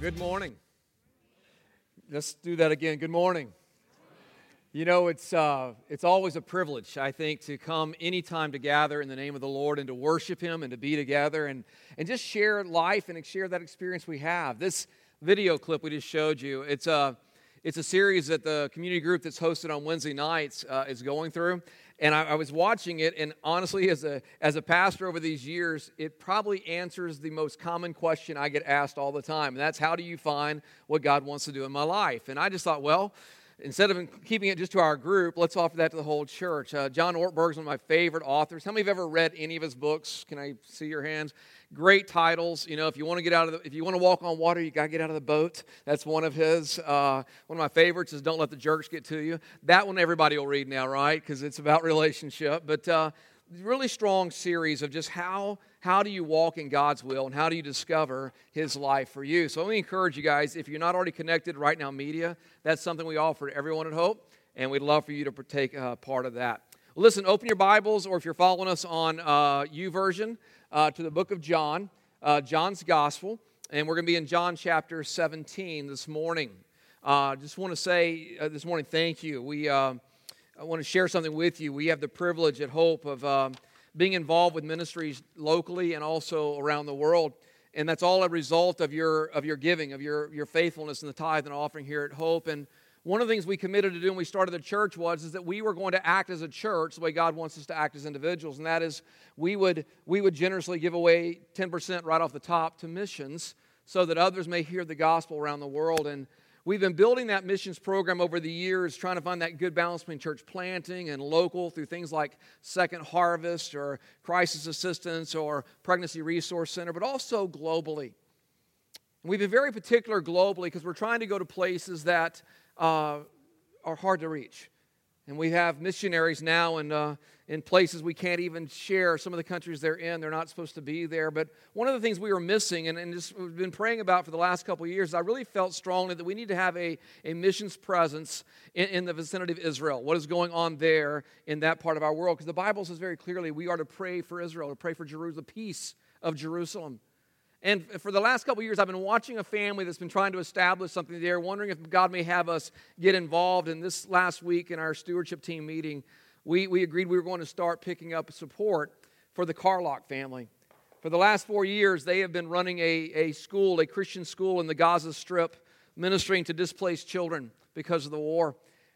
Good morning. Let's do that again. Good morning. You know, it's, uh, it's always a privilege, I think, to come anytime to gather in the name of the Lord and to worship Him and to be together and, and just share life and share that experience we have. This video clip we just showed you, it's a, it's a series that the community group that's hosted on Wednesday nights uh, is going through. And I, I, was watching it, and honestly, as a, as a pastor over these years, it probably answers the most common question I get asked all the time. And that's how do you find what God wants to do in my life? And I just thought, well, instead of keeping it just to our group, let's offer that to the whole church. Uh, John Ortberg is one of my favorite authors. How many of you have ever read any of his books? Can I see your hands? Great titles. You know, if you want to get out of the, if you want to walk on water, you got to get out of the boat. That's one of his. Uh, one of my favorites is Don't Let the Jerks Get to You. That one everybody will read now, right? Because it's about relationship. But uh, really strong series of just how how do you walk in God's will and how do you discover His life for you. So let me encourage you guys, if you're not already connected right now, media, that's something we offer to everyone at Hope, and we'd love for you to take uh, part of that. Listen, open your Bibles, or if you're following us on uh, Version, uh, to the book of John, uh, John's Gospel, and we're going to be in John chapter 17 this morning. I uh, just want to say uh, this morning, thank you. We I want to share something with you. We have the privilege at Hope of um, being involved with ministries locally and also around the world. And that's all a result of your, of your giving, of your, your faithfulness in the tithe and offering here at Hope. And one of the things we committed to do when we started the church was is that we were going to act as a church the way God wants us to act as individuals. And that is we would, we would generously give away 10% right off the top to missions so that others may hear the gospel around the world. And We've been building that missions program over the years, trying to find that good balance between church planting and local through things like Second Harvest or Crisis Assistance or Pregnancy Resource Center, but also globally. We've been very particular globally because we're trying to go to places that uh, are hard to reach. And we have missionaries now in, uh, in places we can't even share. Some of the countries they're in, they're not supposed to be there. But one of the things we were missing, and, and just we've been praying about for the last couple of years, I really felt strongly that we need to have a, a missions presence in, in the vicinity of Israel. What is going on there in that part of our world? Because the Bible says very clearly we are to pray for Israel, to pray for Jerusalem, the peace of Jerusalem. And for the last couple years, I've been watching a family that's been trying to establish something there, wondering if God may have us get involved. And this last week in our stewardship team meeting, we, we agreed we were going to start picking up support for the Carlock family. For the last four years, they have been running a, a school, a Christian school in the Gaza Strip, ministering to displaced children because of the war.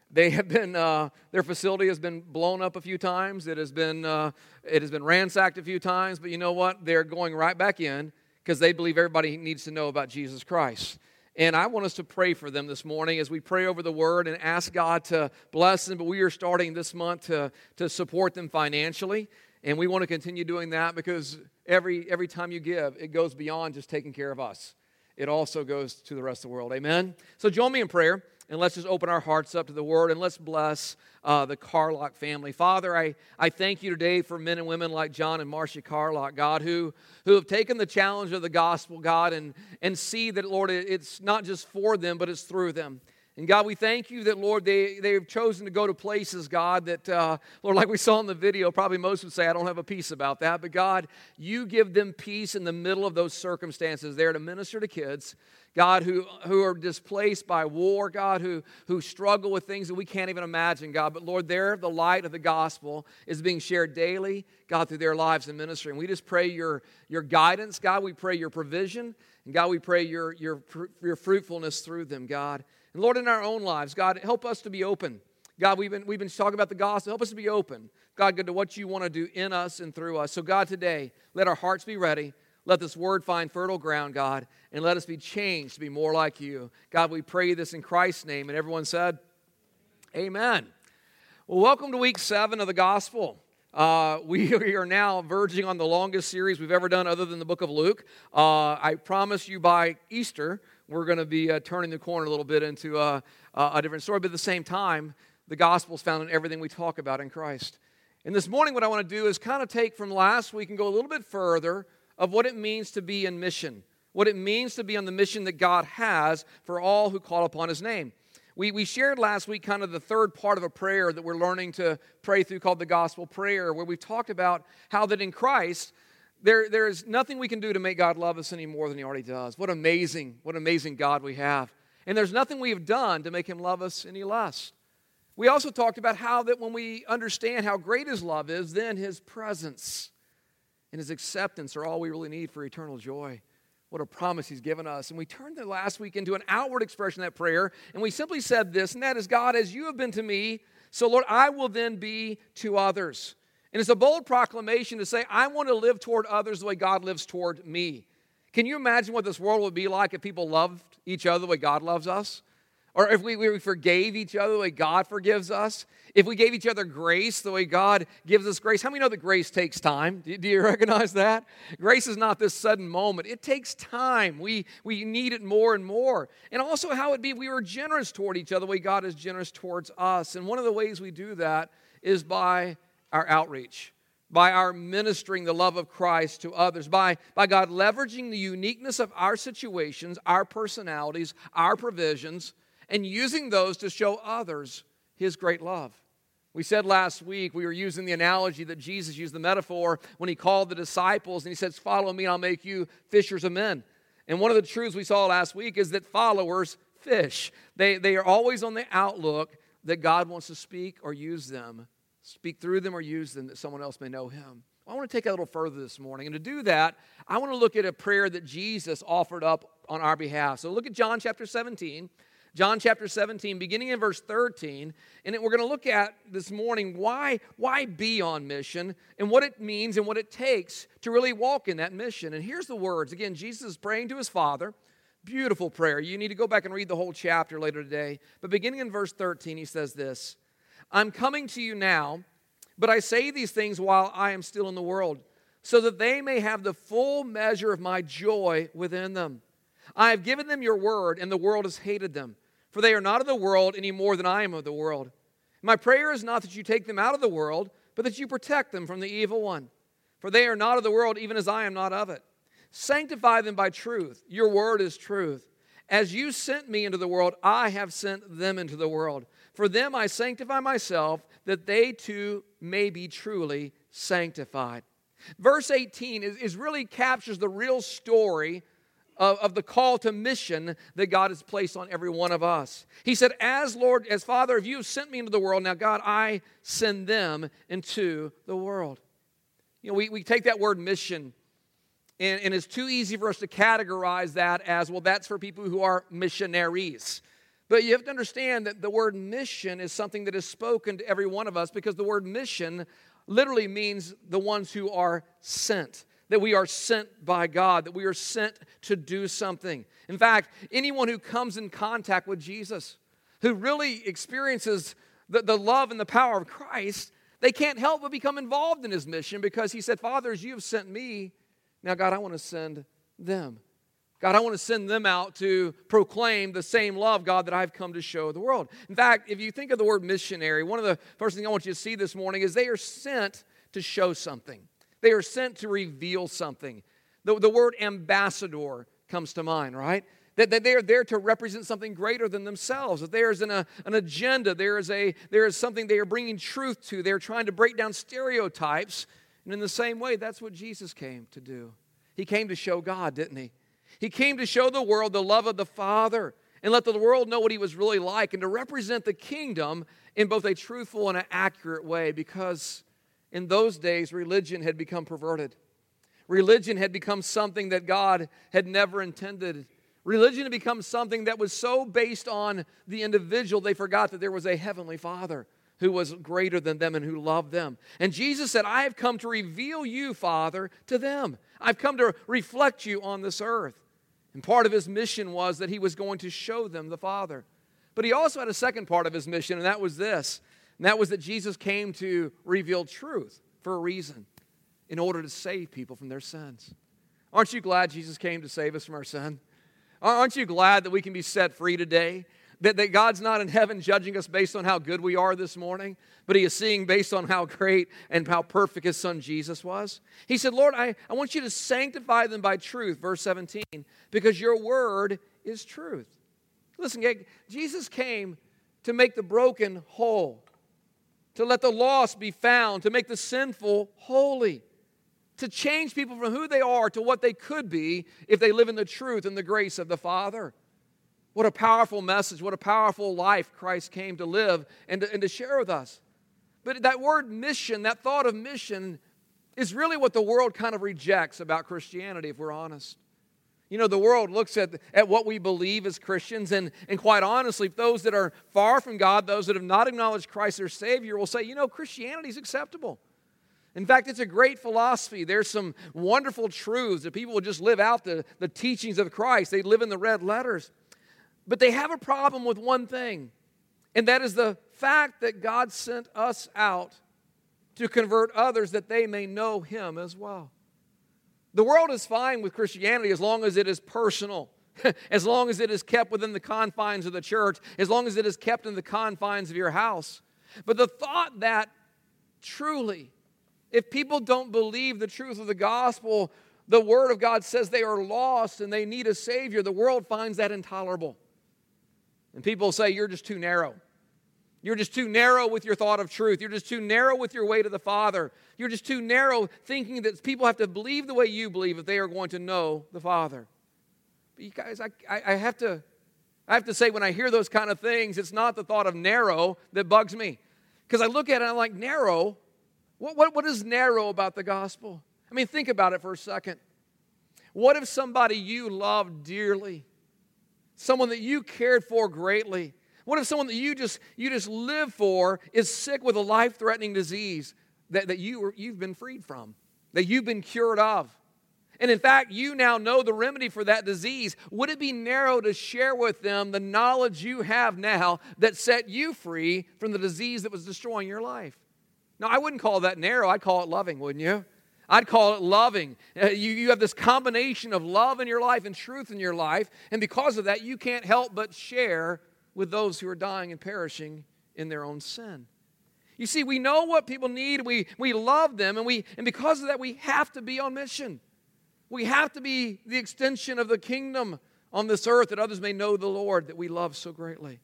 They have been, uh, their facility has been blown up a few times. It has been, uh, it has been ransacked a few times, but you know what? They're going right back in because they believe everybody needs to know about Jesus Christ. And I want us to pray for them this morning as we pray over the word and ask God to bless them. But we are starting this month to, to support them financially. And we want to continue doing that because every, every time you give, it goes beyond just taking care of us. It also goes to the rest of the world. Amen? So join me in prayer and let's just open our hearts up to the word and let's bless uh, the Carlock family. Father, I, I thank you today for men and women like John and Marcia Carlock, God, who, who have taken the challenge of the gospel, God, and, and see that, Lord, it's not just for them, but it's through them. And God, we thank you that, Lord, they, they have chosen to go to places, God, that, uh, Lord, like we saw in the video, probably most would say, I don't have a peace about that. But God, you give them peace in the middle of those circumstances there to minister to kids, God, who, who are displaced by war, God, who, who struggle with things that we can't even imagine, God. But Lord, there, the light of the gospel is being shared daily, God, through their lives and ministry. And we just pray your, your guidance, God. We pray your provision. And God, we pray your, your, your fruitfulness through them, God. And Lord, in our own lives, God, help us to be open. God, we've been, we've been talking about the gospel. Help us to be open, God, good to what you want to do in us and through us. So, God, today, let our hearts be ready. Let this word find fertile ground, God, and let us be changed to be more like you. God, we pray this in Christ's name. And everyone said, Amen. Well, welcome to week seven of the gospel. Uh, we are now verging on the longest series we've ever done other than the book of Luke. Uh, I promise you by Easter, we're going to be uh, turning the corner a little bit into a, a different story. But at the same time, the gospel is found in everything we talk about in Christ. And this morning, what I want to do is kind of take from last week and go a little bit further of what it means to be in mission, what it means to be on the mission that God has for all who call upon His name. We, we shared last week kind of the third part of a prayer that we're learning to pray through called the gospel prayer, where we talked about how that in Christ, there, there is nothing we can do to make God love us any more than He already does. What amazing, what amazing God we have. And there's nothing we have done to make Him love us any less. We also talked about how that when we understand how great His love is, then His presence and His acceptance are all we really need for eternal joy. What a promise He's given us. And we turned the last week into an outward expression of that prayer, and we simply said this, and that is God, as you have been to me, so Lord, I will then be to others. And it's a bold proclamation to say, I want to live toward others the way God lives toward me. Can you imagine what this world would be like if people loved each other the way God loves us? Or if we, we forgave each other the way God forgives us? If we gave each other grace the way God gives us grace? How many know that grace takes time? Do, do you recognize that? Grace is not this sudden moment, it takes time. We, we need it more and more. And also, how it would be we were generous toward each other the way God is generous towards us. And one of the ways we do that is by our outreach, by our ministering the love of Christ to others, by, by God leveraging the uniqueness of our situations, our personalities, our provisions, and using those to show others His great love. We said last week, we were using the analogy that Jesus used the metaphor when he called the disciples and he says, Follow me, I'll make you fishers of men. And one of the truths we saw last week is that followers fish. They, they are always on the outlook that God wants to speak or use them speak through them or use them that someone else may know him. I want to take a little further this morning. And to do that, I want to look at a prayer that Jesus offered up on our behalf. So look at John chapter 17. John chapter 17, beginning in verse 13. And we're going to look at this morning why, why be on mission and what it means and what it takes to really walk in that mission. And here's the words. Again, Jesus is praying to his Father. Beautiful prayer. You need to go back and read the whole chapter later today. But beginning in verse 13, he says this I'm coming to you now, but I say these things while I am still in the world, so that they may have the full measure of my joy within them. I have given them your word, and the world has hated them, for they are not of the world any more than I am of the world. My prayer is not that you take them out of the world, but that you protect them from the evil one. For they are not of the world, even as I am not of it. Sanctify them by truth. Your word is truth. As you sent me into the world, I have sent them into the world. For them I sanctify myself, that they too may be truly sanctified. Verse 18 is, is really captures the real story of, of, the call to mission that God has placed on every one of us. He said, As Lord, as Father, if you have sent me into the world, now God, I send them into the world. You know, we, we take that word mission, and, and it's too easy for us to categorize that as, well, that's for people who are missionaries. But you have to understand that the word mission is something that is spoken to every one of us because the word mission literally means the ones who are sent. That we are sent by God, that we are sent to do something. In fact, anyone who comes in contact with Jesus, who really experiences the, the love and the power of Christ, they can't help but become involved in his mission because he said, Fathers, you have sent me. Now, God, I want to send them. God, I want to send them out to proclaim the same love, God, that I've come to show the world. In fact, if you think of the word missionary, one of the first things I want you to see this morning is they are sent to show something, they are sent to reveal something. The, the word ambassador comes to mind, right? That, that they are there to represent something greater than themselves. That there is an, an agenda, there is, a, there is something they are bringing truth to. They're trying to break down stereotypes. And in the same way, that's what Jesus came to do. He came to show God, didn't he? He came to show the world the love of the Father and let the world know what he was really like and to represent the kingdom in both a truthful and an accurate way because in those days religion had become perverted. Religion had become something that God had never intended. Religion had become something that was so based on the individual, they forgot that there was a heavenly Father who was greater than them and who loved them. And Jesus said, I have come to reveal you, Father, to them. I've come to reflect you on this earth. And part of his mission was that he was going to show them the Father. But he also had a second part of his mission, and that was this. And that was that Jesus came to reveal truth for a reason, in order to save people from their sins. Aren't you glad Jesus came to save us from our sin? Aren't you glad that we can be set free today? That, that God's not in heaven judging us based on how good we are this morning, but He is seeing based on how great and how perfect His Son Jesus was. He said, Lord, I, I want you to sanctify them by truth, verse 17, because your word is truth. Listen, Jesus came to make the broken whole, to let the lost be found, to make the sinful holy. to change people from who they are to what they could be if they live in the truth and the grace of the Father. What a powerful message, what a powerful life Christ came to live and to, and to share with us. But that word mission, that thought of mission, is really what the world kind of rejects about Christianity, if we're honest. You know, the world looks at, at what we believe as Christians, and, and quite honestly, those that are far from God, those that have not acknowledged Christ as their Savior, will say, you know, Christianity is acceptable. In fact, it's a great philosophy. There's some wonderful truths that people will just live out the, the teachings of Christ. They live in the red letters. But they have a problem with one thing, and that is the fact that God sent us out to convert others that they may know Him as well. The world is fine with Christianity as long as it is personal, as long as it is kept within the confines of the church, as long as it is kept in the confines of your house. But the thought that truly, if people don't believe the truth of the gospel, the Word of God says they are lost and they need a Savior, the world finds that intolerable. And people say, You're just too narrow. You're just too narrow with your thought of truth. You're just too narrow with your way to the Father. You're just too narrow thinking that people have to believe the way you believe if they are going to know the Father. But you guys, I, I, I have to I have to say, when I hear those kind of things, it's not the thought of narrow that bugs me. Because I look at it and I'm like, narrow? What, what, what is narrow about the gospel? I mean, think about it for a second. What if somebody you love dearly, someone that you cared for greatly, what if someone that you just you just live for is sick with a life-threatening disease that, that you were, you've been freed from, that you've been cured of? And in fact, you now know the remedy for that disease. Would it be narrow to share with them the knowledge you have now that set you free from the disease that was destroying your life? Now, I wouldn't call that narrow. I'd call it loving, wouldn't you? I'd call it loving. Uh, you, you have this combination of love in your life and truth in your life. And because of that, you can't help but share with those who are dying and perishing in their own sin. You see, we know what people need, we, we love them, and, we, and because of that, we have to be on mission. We have to be the extension of the kingdom on this earth that others may know the Lord that we love so greatly.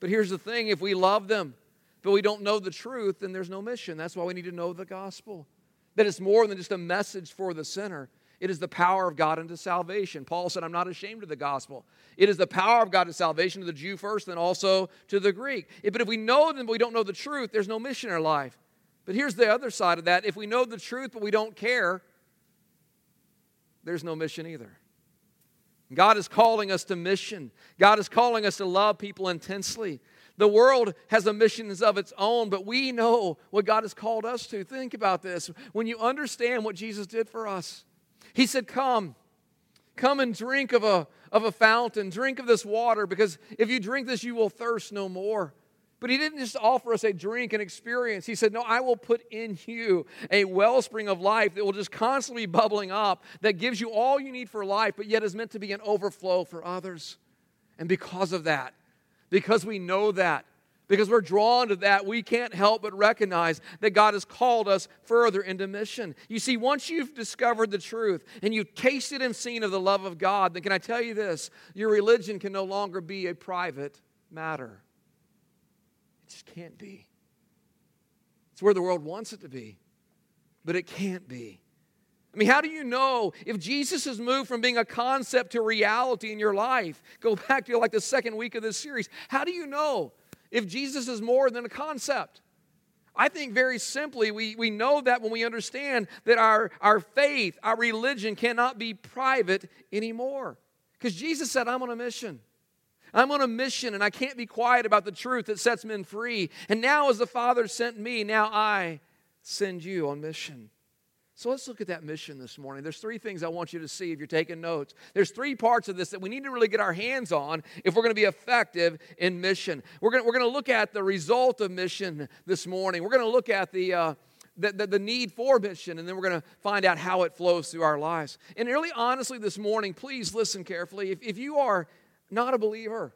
But here's the thing if we love them, but we don't know the truth, then there's no mission. That's why we need to know the gospel. That it's more than just a message for the sinner, it is the power of God unto salvation. Paul said, I'm not ashamed of the gospel. It is the power of God to salvation to the Jew first, then also to the Greek. But if we know them, but we don't know the truth, there's no mission in our life. But here's the other side of that if we know the truth, but we don't care, there's no mission either. God is calling us to mission. God is calling us to love people intensely. The world has a mission of its own, but we know what God has called us to. Think about this. When you understand what Jesus did for us, He said, Come, come and drink of a, of a fountain, drink of this water, because if you drink this, you will thirst no more. But he didn't just offer us a drink and experience. He said, No, I will put in you a wellspring of life that will just constantly be bubbling up, that gives you all you need for life, but yet is meant to be an overflow for others. And because of that, because we know that, because we're drawn to that, we can't help but recognize that God has called us further into mission. You see, once you've discovered the truth and you've tasted and seen of the love of God, then can I tell you this? Your religion can no longer be a private matter. It just can't be. It's where the world wants it to be, but it can't be. I mean, how do you know if Jesus has moved from being a concept to reality in your life? Go back to like the second week of this series. How do you know if Jesus is more than a concept? I think very simply, we, we know that when we understand that our, our faith, our religion cannot be private anymore. Because Jesus said, I'm on a mission. I'm on a mission and I can't be quiet about the truth that sets men free. And now, as the Father sent me, now I send you on mission. So let's look at that mission this morning. There's three things I want you to see if you're taking notes. There's three parts of this that we need to really get our hands on if we're going to be effective in mission. We're going to, we're going to look at the result of mission this morning. We're going to look at the, uh, the, the, the, need for mission, and then we're going to find out how it flows through our lives. And really, honestly, this morning, please listen carefully. If, if you are not a believer,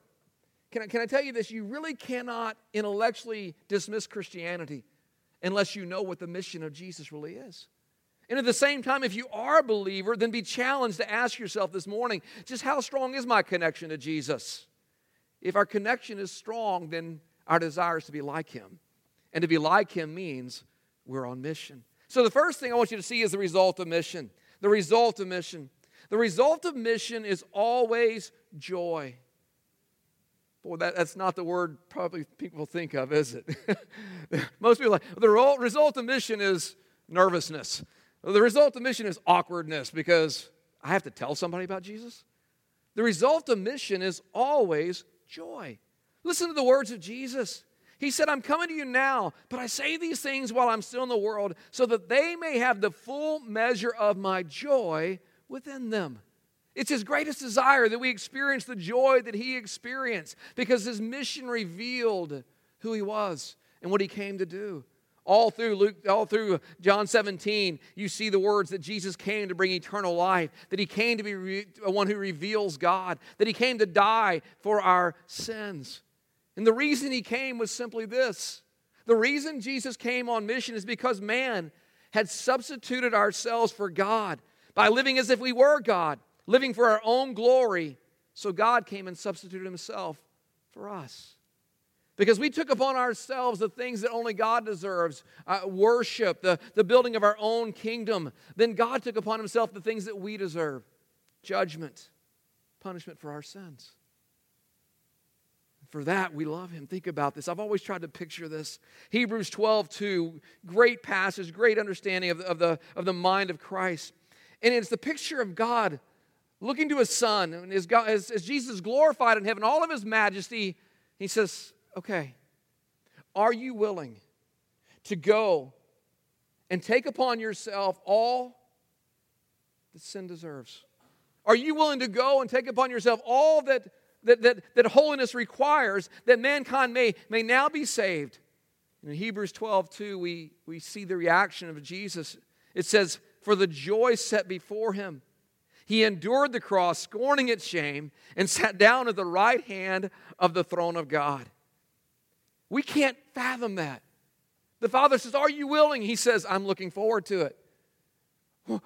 can I, can I tell you this? You really cannot intellectually dismiss Christianity unless you know what the mission of Jesus really is. And at the same time, if you are a believer, then be challenged to ask yourself this morning just how strong is my connection to Jesus? If our connection is strong, then our desire is to be like Him. And to be like Him means we're on mission. So, the first thing I want you to see is the result of mission. The result of mission. The result of mission is always joy. Boy, that, that's not the word probably people think of, is it? Most people like the result of mission is nervousness. The result of mission is awkwardness because I have to tell somebody about Jesus. The result of mission is always joy. Listen to the words of Jesus. He said, I'm coming to you now, but I say these things while I'm still in the world so that they may have the full measure of my joy within them. It's his greatest desire that we experience the joy that he experienced because his mission revealed who he was and what he came to do. All through Luke, all through John 17, you see the words that Jesus came to bring eternal life, that he came to be re- one who reveals God, that he came to die for our sins. And the reason he came was simply this. The reason Jesus came on mission is because man had substituted ourselves for God by living as if we were God, living for our own glory. So God came and substituted himself for us because we took upon ourselves the things that only God deserves uh, worship, the, the building of our own kingdom. Then God took upon himself the things that we deserve judgment, punishment for our sins. For that, we love him. Think about this. I've always tried to picture this. Hebrews 12, 2, great passage, great understanding of, of, the, of the mind of Christ. And it's the picture of God looking to his son, and as, God, as, as Jesus glorified in heaven, all of his majesty, he says, Okay, are you willing to go and take upon yourself all that sin deserves? Are you willing to go and take upon yourself all that, that, that, that holiness requires that mankind may, may now be saved? In Hebrews 12, 2, we, we see the reaction of Jesus. It says, For the joy set before him, he endured the cross, scorning its shame, and sat down at the right hand of the throne of God. We can't fathom that. The father says, Are you willing? He says, I'm looking forward to it.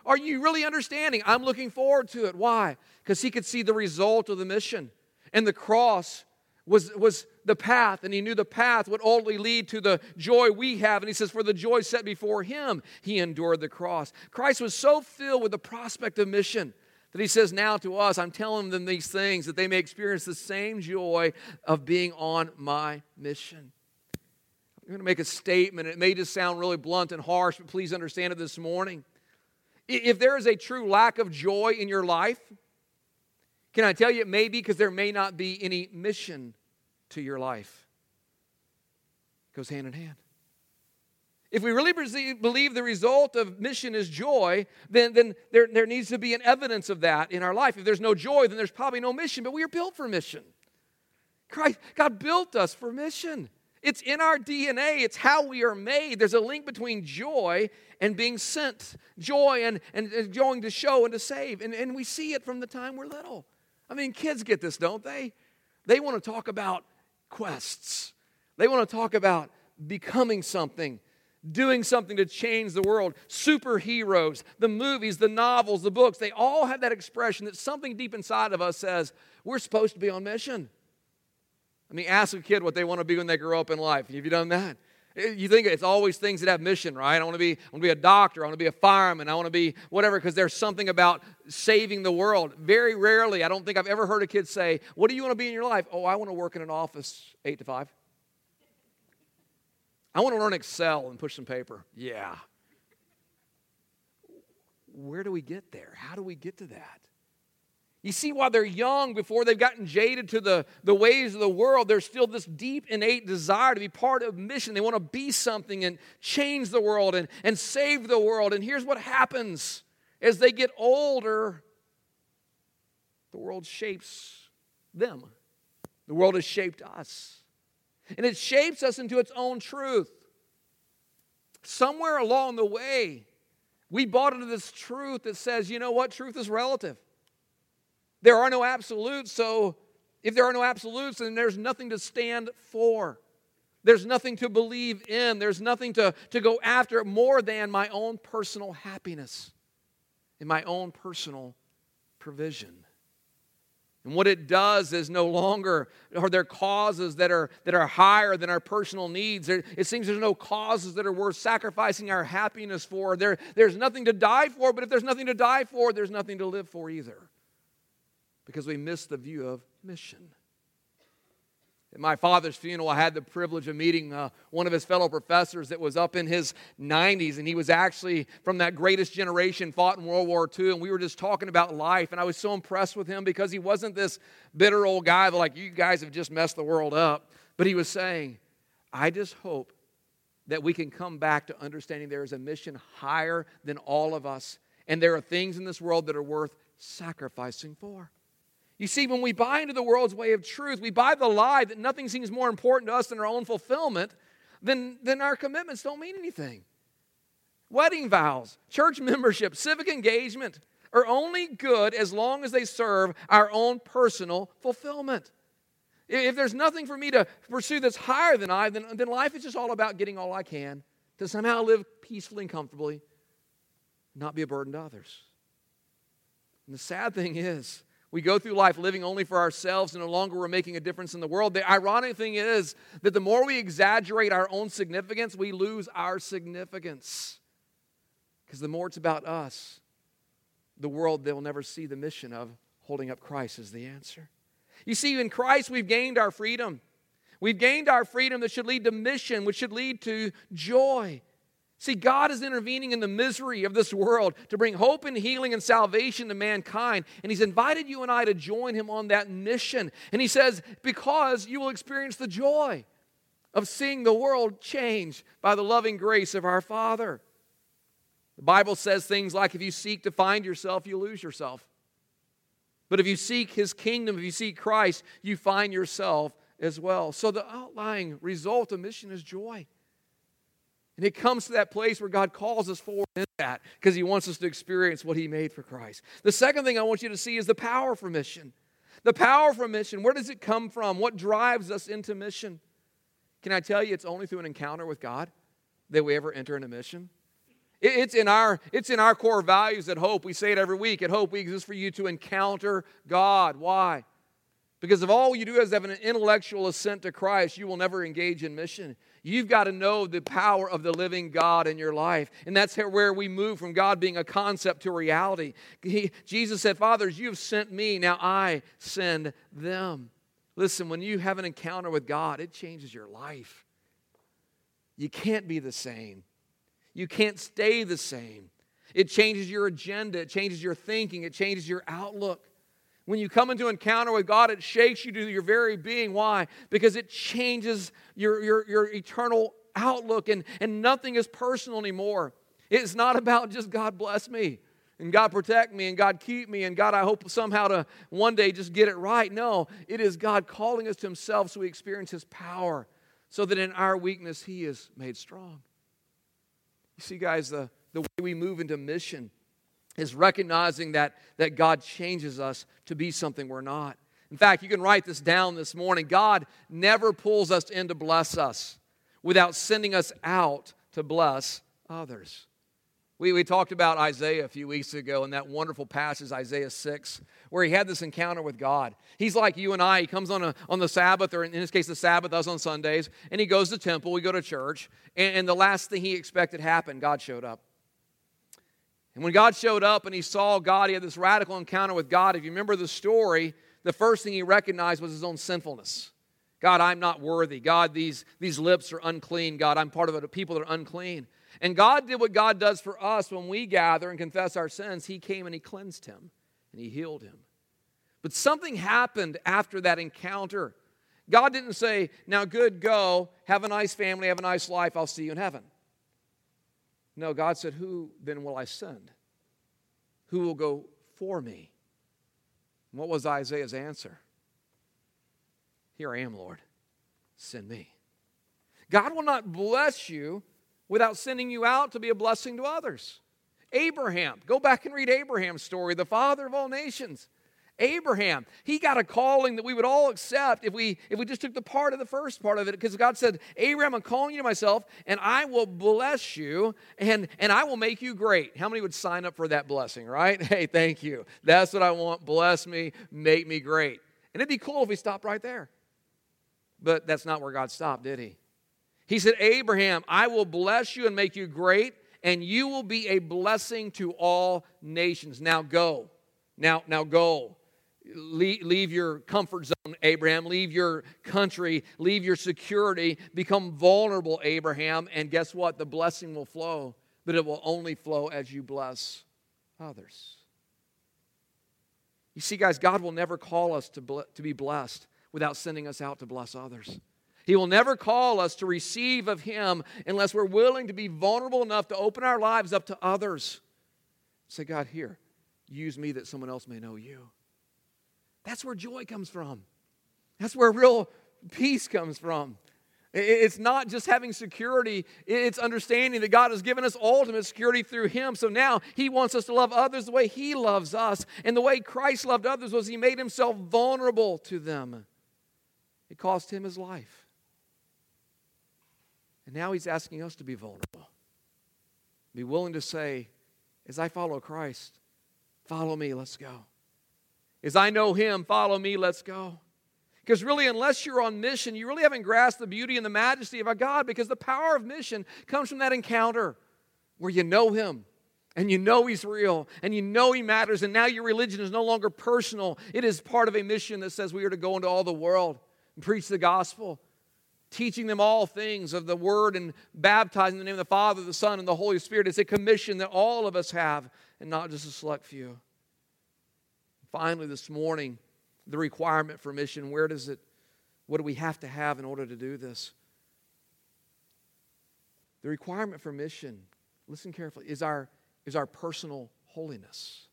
Are you really understanding? I'm looking forward to it. Why? Because he could see the result of the mission. And the cross was, was the path, and he knew the path would ultimately lead to the joy we have. And he says, For the joy set before him, he endured the cross. Christ was so filled with the prospect of mission that he says now to us, I'm telling them these things that they may experience the same joy of being on my mission. I'm going to make a statement. It may just sound really blunt and harsh, but please understand it this morning. If there is a true lack of joy in your life, can I tell you it may be because there may not be any mission to your life? It goes hand in hand. If we really believe the result of mission is joy, then, then there, there needs to be an evidence of that in our life. If there's no joy, then there's probably no mission, but we are built for mission. Christ, God built us for mission. It's in our DNA, it's how we are made. There's a link between joy and being sent, joy and, and, and going to show and to save. And, and we see it from the time we're little. I mean, kids get this, don't they? They want to talk about quests, they want to talk about becoming something doing something to change the world. Superheroes, the movies, the novels, the books, they all have that expression that something deep inside of us says, we're supposed to be on mission. I mean, ask a kid what they want to be when they grow up in life. Have you done that? Eh, you think it's always things that have mission, right? I want to be, I want to be a doctor, I want to be a fireman, I want to be whatever, because there's something about saving the world. Very rarely, I don't think I've ever heard a kid say, What do you want to be in your life? Oh, I want to work in an office eight to five. I want to learn Excel and push some paper. Yeah. Where do we get there? How do we get to that? You see, while they're young, before they've gotten jaded to the, the ways of the world, there's still this deep, innate desire to be part of mission. They want to be something and change the world and, and save the world. And here's what happens as they get older the world shapes them, the world has shaped us and it shapes us into its own truth. Somewhere along the way, we bought into this truth that says, you know what? Truth is relative. There are no absolutes, so if there are no absolutes, then there's nothing to stand for. There's nothing to believe in. There's nothing to, to go after more than my own personal happiness and my own personal provision. And what it does is no longer are there causes that are, that are higher than our personal needs. There, it seems there's no causes that are worth sacrificing our happiness for. There, there's nothing to die for, but if there's nothing to die for, there's nothing to live for either. Because we miss the view of mission. At my father's funeral, I had the privilege of meeting uh, one of his fellow professors that was up in his 90s, and he was actually from that greatest generation, fought in World War II, and we were just talking about life. And I was so impressed with him because he wasn't this bitter old guy that, like, you guys have just messed the world up. But he was saying, I just hope that we can come back to understanding there is a mission higher than all of us, and there are things in this world that are worth sacrificing for. You see, when we buy into the world's way of truth, we buy the lie that nothing seems more important to us than our own fulfillment, then, then our commitments don't mean anything. Wedding vows, church membership, civic engagement are only good as long as they serve our own personal fulfillment. If there's nothing for me to pursue that's higher than I, then, then life is just all about getting all I can to somehow live peacefully and comfortably, not be a burden to others. And the sad thing is, we go through life living only for ourselves and no longer we're making a difference in the world. The ironic thing is that the more we exaggerate our own significance, we lose our significance. Because the more it's about us, the world, they will never see the mission of holding up Christ as the answer. You see, in Christ, we've gained our freedom. We've gained our freedom that should lead to mission, which should lead to joy. See, God is intervening in the misery of this world to bring hope and healing and salvation to mankind. And He's invited you and I to join Him on that mission. And He says, because you will experience the joy of seeing the world change by the loving grace of our Father. The Bible says things like if you seek to find yourself, you lose yourself. But if you seek His kingdom, if you seek Christ, you find yourself as well. So the outlying result of mission is joy. And it comes to that place where God calls us forward in that because He wants us to experience what He made for Christ. The second thing I want you to see is the power for mission. The power for mission, where does it come from? What drives us into mission? Can I tell you it's only through an encounter with God that we ever enter into mission? It's in, our, it's in our core values at Hope. We say it every week. At Hope, we exist for you to encounter God. Why? Because if all you do is have an intellectual assent to Christ, you will never engage in mission. You've got to know the power of the living God in your life. And that's where we move from God being a concept to reality. He, Jesus said, Fathers, you have sent me, now I send them. Listen, when you have an encounter with God, it changes your life. You can't be the same, you can't stay the same. It changes your agenda, it changes your thinking, it changes your outlook. When you come into encounter with God, it shakes you to your very being. Why? Because it changes your, your, your eternal outlook, and, and nothing is personal anymore. It's not about just God bless me and God protect me and God keep me and God, I hope somehow to one day just get it right. No, it is God calling us to Himself so we experience His power so that in our weakness He is made strong. You see, guys, the, the way we move into mission is recognizing that, that God changes us to be something we're not. In fact, you can write this down this morning. God never pulls us in to bless us without sending us out to bless others. We, we talked about Isaiah a few weeks ago in that wonderful passage, Isaiah 6, where he had this encounter with God. He's like you and I. He comes on, a, on the Sabbath, or in this case, the Sabbath, us on Sundays, and he goes to temple. We go to church, and, and the last thing he expected happened God showed up. And when God showed up and he saw God, he had this radical encounter with God. If you remember the story, the first thing he recognized was his own sinfulness. God, I'm not worthy. God, these, these lips are unclean. God, I'm part of a people that are unclean. And God did what God does for us when we gather and confess our sins. He came and He cleansed him and He healed him. But something happened after that encounter. God didn't say, Now, good, go, have a nice family, have a nice life, I'll see you in heaven. No, God said, Who then will I send? Who will go for me? And what was Isaiah's answer? Here I am, Lord. Send me. God will not bless you without sending you out to be a blessing to others. Abraham, go back and read Abraham's story, the father of all nations. Abraham, he got a calling that we would all accept if we if we just took the part of the first part of it because God said, "Abraham, I'm calling you to myself, and I will bless you, and and I will make you great." How many would sign up for that blessing, right? Hey, thank you. That's what I want. Bless me, make me great. And it'd be cool if we stopped right there. But that's not where God stopped, did he? He said, "Abraham, I will bless you and make you great, and you will be a blessing to all nations." Now go. Now now go Leave, leave, your comfort zone, Abraham. Leave your country. Leave your security. Become vulnerable, Abraham. And guess what? The blessing will flow, but it will only flow as you bless others. You see, guys, God will never call us to, to be blessed without sending us out to bless others. He will never call us to receive of Him unless we're willing to be vulnerable enough to open our lives up to others. Say, God, here, use me that someone else may know you. That's where joy comes from. That's where real peace comes from. It's not just having security, it's understanding that God has given us ultimate security through Him. So now He wants us to love others the way He loves us. And the way Christ loved others was He made Himself vulnerable to them. It cost Him His life. And now He's asking us to be vulnerable. Be willing to say, as I follow Christ, follow me, let's go. As I know him, follow me, let's go. Because really, unless you're on mission, you really haven't grasped the beauty and the majesty of our God because the power of mission comes from that encounter where you know him and you know he's real and you know he matters and now your religion is no longer personal. It is part of a mission that says we are to go into all the world and preach the gospel, teaching them all things of the word and baptizing in the name of the Father, the Son, and the Holy Spirit. It's a commission that all of us have and not just a select few. Finally, this morning, the requirement for mission where does it, what do we have to have in order to do this? The requirement for mission, listen carefully, is our, is our personal holiness.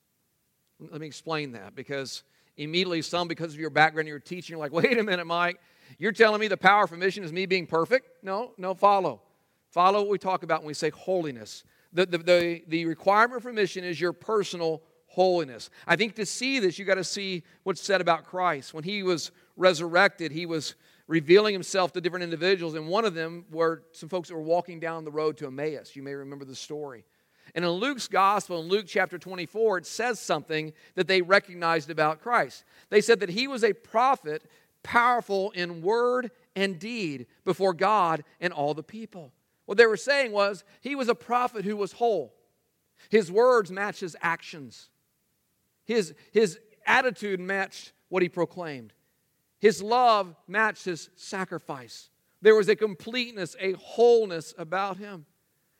Let me explain that because immediately some, because of your background, your teaching, you're like, wait a minute, Mike, you're telling me the power for mission is me being perfect? No, no, follow. Follow what we talk about when we say holiness. The, the, the, the requirement for mission is your personal holiness. I think to see this, you got to see what's said about Christ. When he was resurrected, he was revealing himself to different individuals, and one of them were some folks that were walking down the road to Emmaus. You may remember the story. And in Luke's gospel, in Luke chapter 24, it says something that they recognized about Christ. They said that he was a prophet, powerful in word and deed before God and all the people. What they were saying was he was a prophet who was whole. His words match his actions. His, his attitude matched what he proclaimed. His love matched his sacrifice. There was a completeness, a wholeness about him.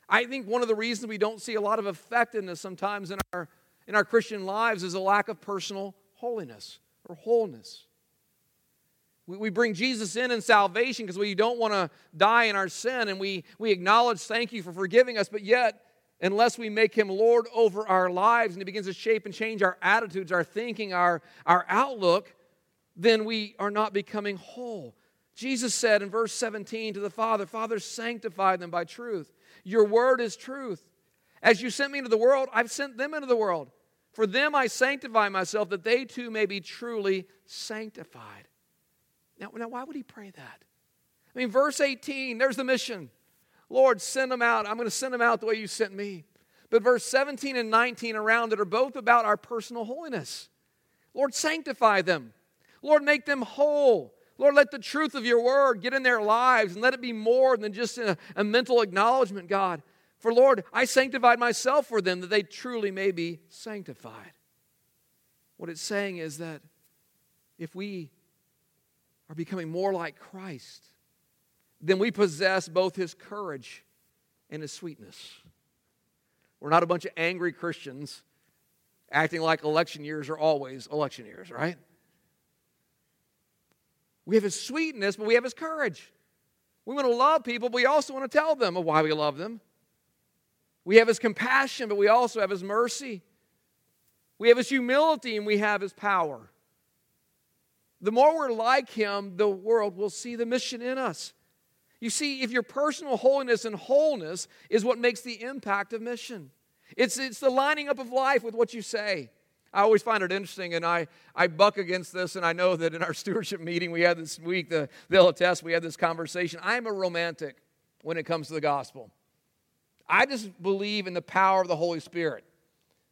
I think one of the reasons we don't see a lot of effectiveness sometimes in our, in our Christian lives is a lack of personal holiness or wholeness. We, we bring Jesus in in salvation because we don't want to die in our sin and we, we acknowledge, thank you for forgiving us, but yet unless we make him Lord over our lives and he begins to shape and change our attitudes, our thinking, our, our outlook, then we are not becoming whole. Jesus said in verse 17 to the Father, Father, sanctify them by truth. Your word is truth. As you sent me into the world, I've sent them into the world. For them I sanctify myself, that they too may be truly sanctified. Now, now why would he pray that? I mean, verse 18, there's the mission. Lord, send them out. I'm going to send them out the way you sent me. But verse 17 and 19 around it are both about our personal holiness. Lord, sanctify them. Lord, make them whole. Lord, let the truth of your word get in their lives and let it be more than just a, a mental acknowledgement, God. For Lord, I sanctified myself for them that they truly may be sanctified. What it's saying is that if we are becoming more like Christ, then we possess both his courage and his sweetness. We're not a bunch of angry Christians acting like election years are always election years, right? We have his sweetness, but we have his courage. We want to love people, but we also want to tell them of why we love them. We have his compassion, but we also have his mercy. We have his humility, and we have his power. The more we're like him, the world will see the mission in us. You see, if your personal holiness and wholeness is what makes the impact of mission, it's, it's the lining up of life with what you say. I always find it interesting, and I, I buck against this, and I know that in our stewardship meeting we had this week, the, they'll attest, we had this conversation. I'm a romantic when it comes to the gospel. I just believe in the power of the Holy Spirit.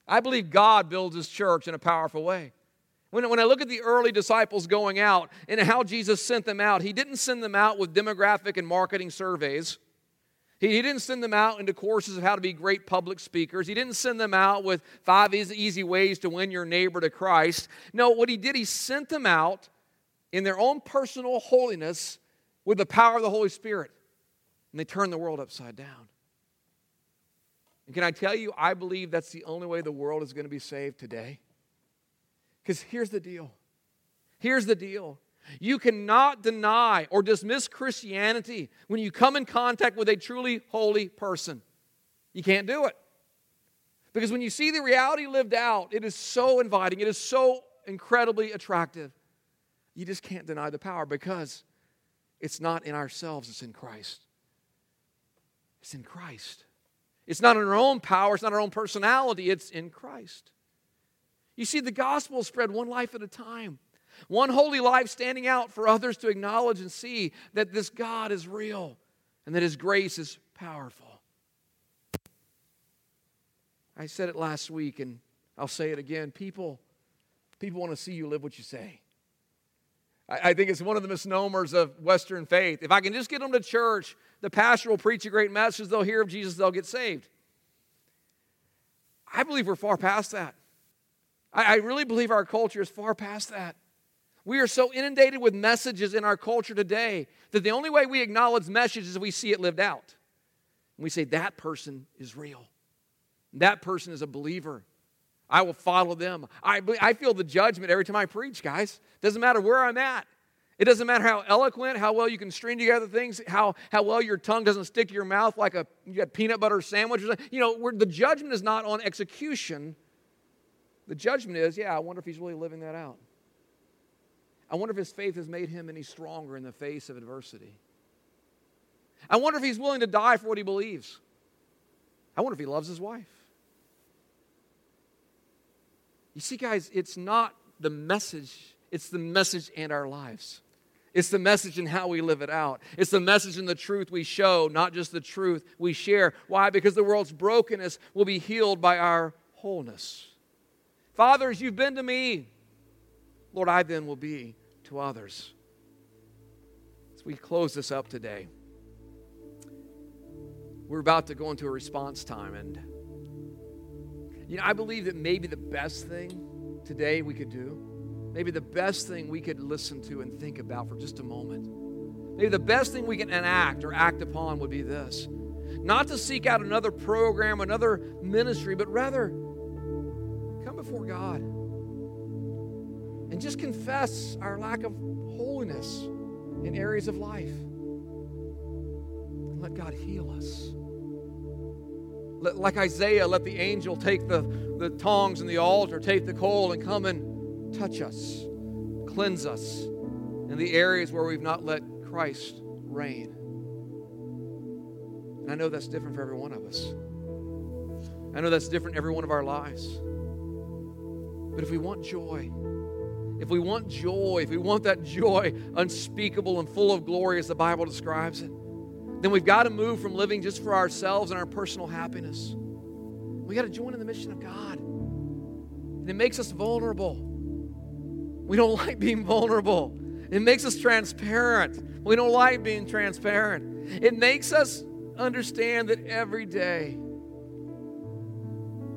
I believe God builds his church in a powerful way. When, when I look at the early disciples going out and how Jesus sent them out, he didn't send them out with demographic and marketing surveys. He, he didn't send them out into courses of how to be great public speakers. He didn't send them out with five easy ways to win your neighbor to Christ. No, what he did, he sent them out in their own personal holiness with the power of the Holy Spirit. And they turned the world upside down. And can I tell you, I believe that's the only way the world is going to be saved today. Because here's the deal. Here's the deal. You cannot deny or dismiss Christianity when you come in contact with a truly holy person. You can't do it. Because when you see the reality lived out, it is so inviting, it is so incredibly attractive. You just can't deny the power because it's not in ourselves, it's in Christ. It's in Christ. It's not in our own power, it's not our own personality, it's in Christ. You see, the gospel spread one life at a time. One holy life standing out for others to acknowledge and see that this God is real and that His grace is powerful. I said it last week and I'll say it again. People, people want to see you live what you say. I, I think it's one of the misnomers of Western faith. If I can just get them to church, the pastor will preach a great message, they'll hear of Jesus, they'll get saved. I believe we're far past that. I, I really believe our culture is far past that. We are so inundated with messages in our culture today that the only way we acknowledge messages is we see it lived out. And we say, that person is real. That person is a believer. I will follow them. I, I feel the judgment every time I preach, guys. Doesn't matter where I'm at. It doesn't matter how eloquent, how well you can string together things, how, how well your tongue doesn't stick to your mouth like a you peanut butter sandwich. You know, the judgment is not on execution. The judgment is, yeah, I wonder if he's really living that out. I wonder if his faith has made him any stronger in the face of adversity. I wonder if he's willing to die for what he believes. I wonder if he loves his wife. You see, guys, it's not the message, it's the message and our lives. It's the message and how we live it out. It's the message and the truth we show, not just the truth we share. Why? Because the world's brokenness will be healed by our wholeness. Fathers, you've been to me. Lord, I then will be to others. As we close this up today, we're about to go into a response time. And, you know, I believe that maybe the best thing today we could do, maybe the best thing we could listen to and think about for just a moment, maybe the best thing we can enact or act upon would be this not to seek out another program, another ministry, but rather before God and just confess our lack of holiness in areas of life. Let God heal us. Let, like Isaiah, let the angel take the, the tongs and the altar, take the coal, and come and touch us, cleanse us in the areas where we've not let Christ reign. And I know that's different for every one of us. I know that's different every one of our lives. But if we want joy, if we want joy, if we want that joy unspeakable and full of glory as the Bible describes it, then we've got to move from living just for ourselves and our personal happiness. We got to join in the mission of God. And it makes us vulnerable. We don't like being vulnerable. It makes us transparent. We don't like being transparent. It makes us understand that every day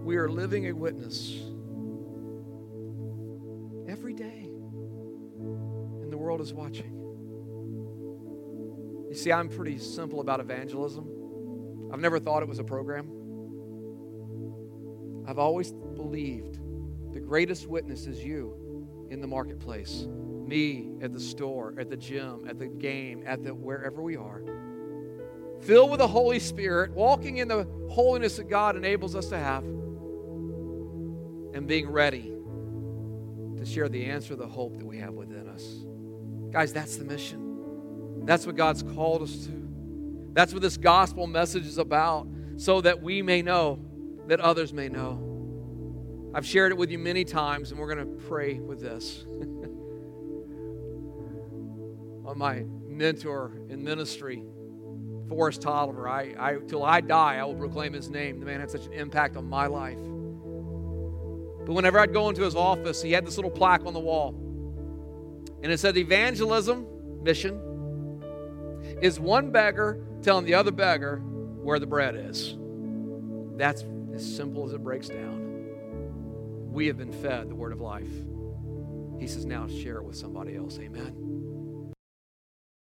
we are living a witness world is watching. You see, I'm pretty simple about evangelism. I've never thought it was a program. I've always believed the greatest witness is you in the marketplace, me at the store, at the gym, at the game, at the wherever we are. Filled with the Holy Spirit, walking in the holiness that God enables us to have, and being ready to share the answer, the hope that we have within us. Guys, that's the mission. That's what God's called us to. That's what this gospel message is about, so that we may know, that others may know. I've shared it with you many times, and we're going to pray with this. On my mentor in ministry, Forrest Tolliver, I, I, till I die, I will proclaim his name. The man had such an impact on my life. But whenever I'd go into his office, he had this little plaque on the wall. And it said, Evangelism mission is one beggar telling the other beggar where the bread is. That's as simple as it breaks down. We have been fed the word of life. He says, now share it with somebody else. Amen.